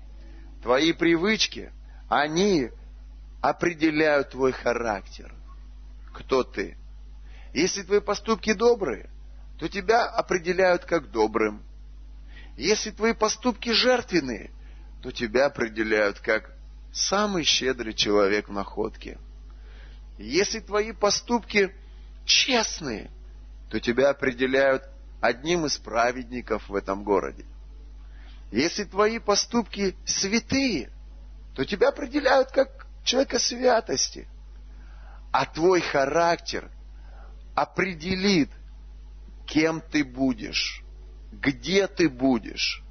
Твои привычки, они определяют твой характер. Кто ты? Если твои поступки добрые, то тебя определяют как добрым. Если твои поступки жертвенные, то тебя определяют как самый щедрый человек в находке. Если твои поступки честные, то тебя определяют одним из праведников в этом городе. Если твои поступки святые, то тебя определяют как человека святости. А твой характер определит, кем ты будешь где ты будешь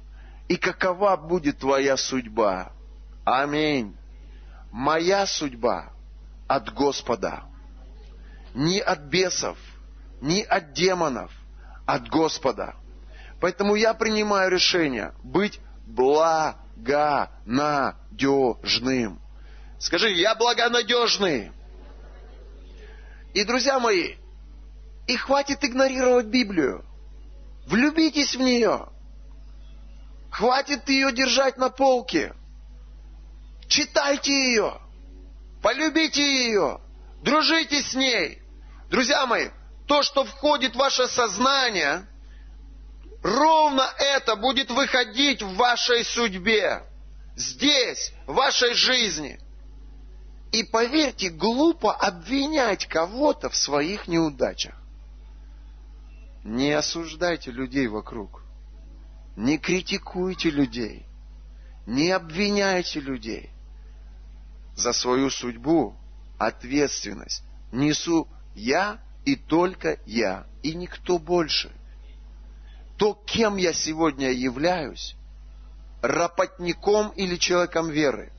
и какова будет твоя судьба. Аминь. Моя судьба от Господа. Не от бесов, не от демонов, от Господа. Поэтому я принимаю решение быть благонадежным. Скажи, я благонадежный. И, друзья мои, и хватит игнорировать Библию. Влюбитесь в нее. Хватит ее держать на полке. Читайте ее. Полюбите ее. Дружите с ней. Друзья мои, то, что входит в ваше сознание, ровно это будет выходить в вашей судьбе, здесь, в вашей жизни. И поверьте, глупо обвинять кого-то в своих неудачах. Не осуждайте людей вокруг. Не критикуйте людей. Не обвиняйте людей. За свою судьбу ответственность несу я и только я, и никто больше. То, кем я сегодня являюсь, работником или человеком веры,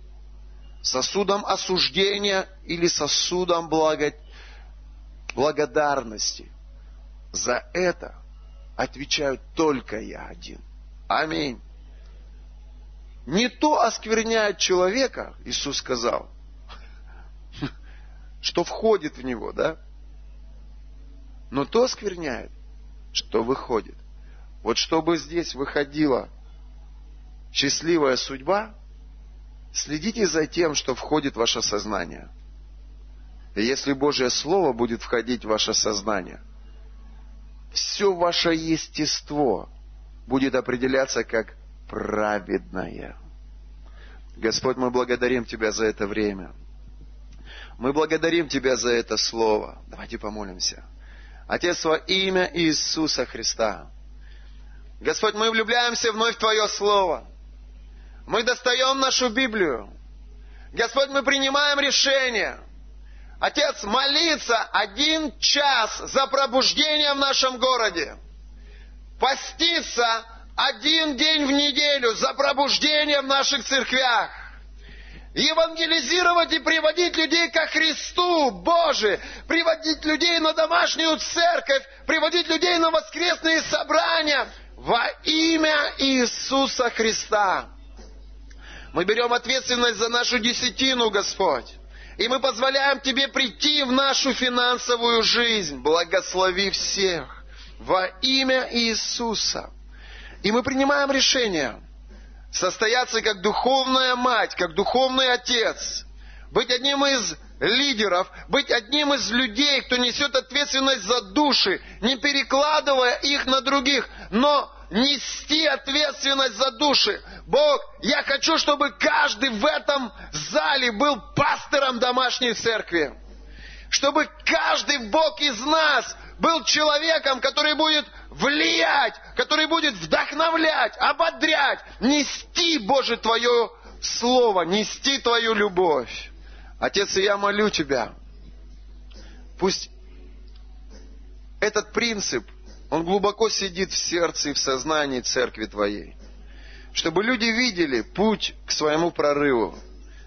сосудом осуждения или сосудом благо... благодарности, за это отвечаю только я один. Аминь. Не то оскверняет человека, Иисус сказал, что входит в него, да? Но то оскверняет, что выходит. Вот чтобы здесь выходила счастливая судьба, следите за тем, что входит в ваше сознание. И если Божье Слово будет входить в ваше сознание, все ваше естество будет определяться как праведное. Господь, мы благодарим Тебя за это время. Мы благодарим Тебя за это слово. Давайте помолимся. Отец, во имя Иисуса Христа. Господь, мы влюбляемся вновь в Твое Слово. Мы достаем нашу Библию. Господь, мы принимаем решение. Отец, молиться один час за пробуждение в нашем городе. Поститься один день в неделю за пробуждение в наших церквях. Евангелизировать и приводить людей ко Христу, Боже, приводить людей на домашнюю церковь, приводить людей на воскресные собрания во имя Иисуса Христа. Мы берем ответственность за нашу десятину, Господь. И мы позволяем Тебе прийти в нашу финансовую жизнь. Благослови всех во имя Иисуса. И мы принимаем решение состояться как духовная мать, как духовный отец, быть одним из лидеров, быть одним из людей, кто несет ответственность за души, не перекладывая их на других, но нести ответственность за души. Бог, я хочу, чтобы каждый в этом зале был пастором домашней церкви. Чтобы каждый Бог из нас был человеком, который будет влиять, который будет вдохновлять, ободрять, нести, Боже, Твое Слово, нести Твою любовь. Отец, я молю Тебя, пусть этот принцип, он глубоко сидит в сердце и в сознании Церкви Твоей. Чтобы люди видели путь к своему прорыву,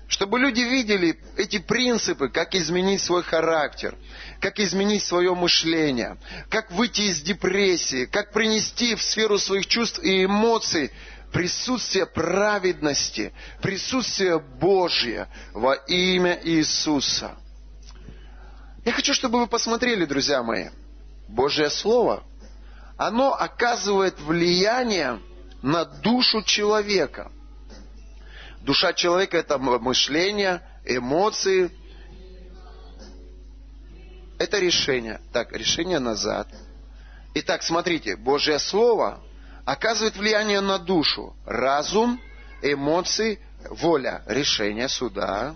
чтобы люди видели эти принципы, как изменить свой характер, как изменить свое мышление, как выйти из депрессии, как принести в сферу своих чувств и эмоций присутствие праведности, присутствие Божье во имя Иисуса. Я хочу, чтобы вы посмотрели, друзья мои, Божье Слово, оно оказывает влияние на душу человека – Душа человека – это мышление, эмоции. Это решение. Так, решение назад. Итак, смотрите, Божье Слово оказывает влияние на душу. Разум, эмоции, воля, решение суда.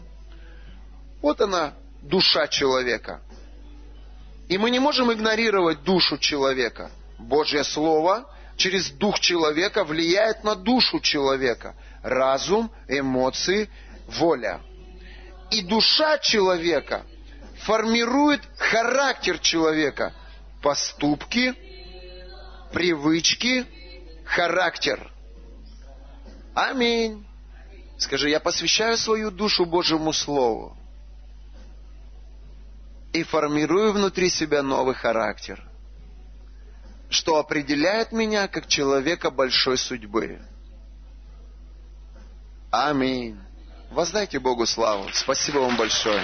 Вот она, душа человека. И мы не можем игнорировать душу человека. Божье Слово через дух человека влияет на душу человека – разум, эмоции, воля. И душа человека формирует характер человека, поступки, привычки, характер. Аминь. Скажи, я посвящаю свою душу Божьему Слову и формирую внутри себя новый характер, что определяет меня как человека большой судьбы. Аминь. Воздайте Богу славу. Спасибо вам большое.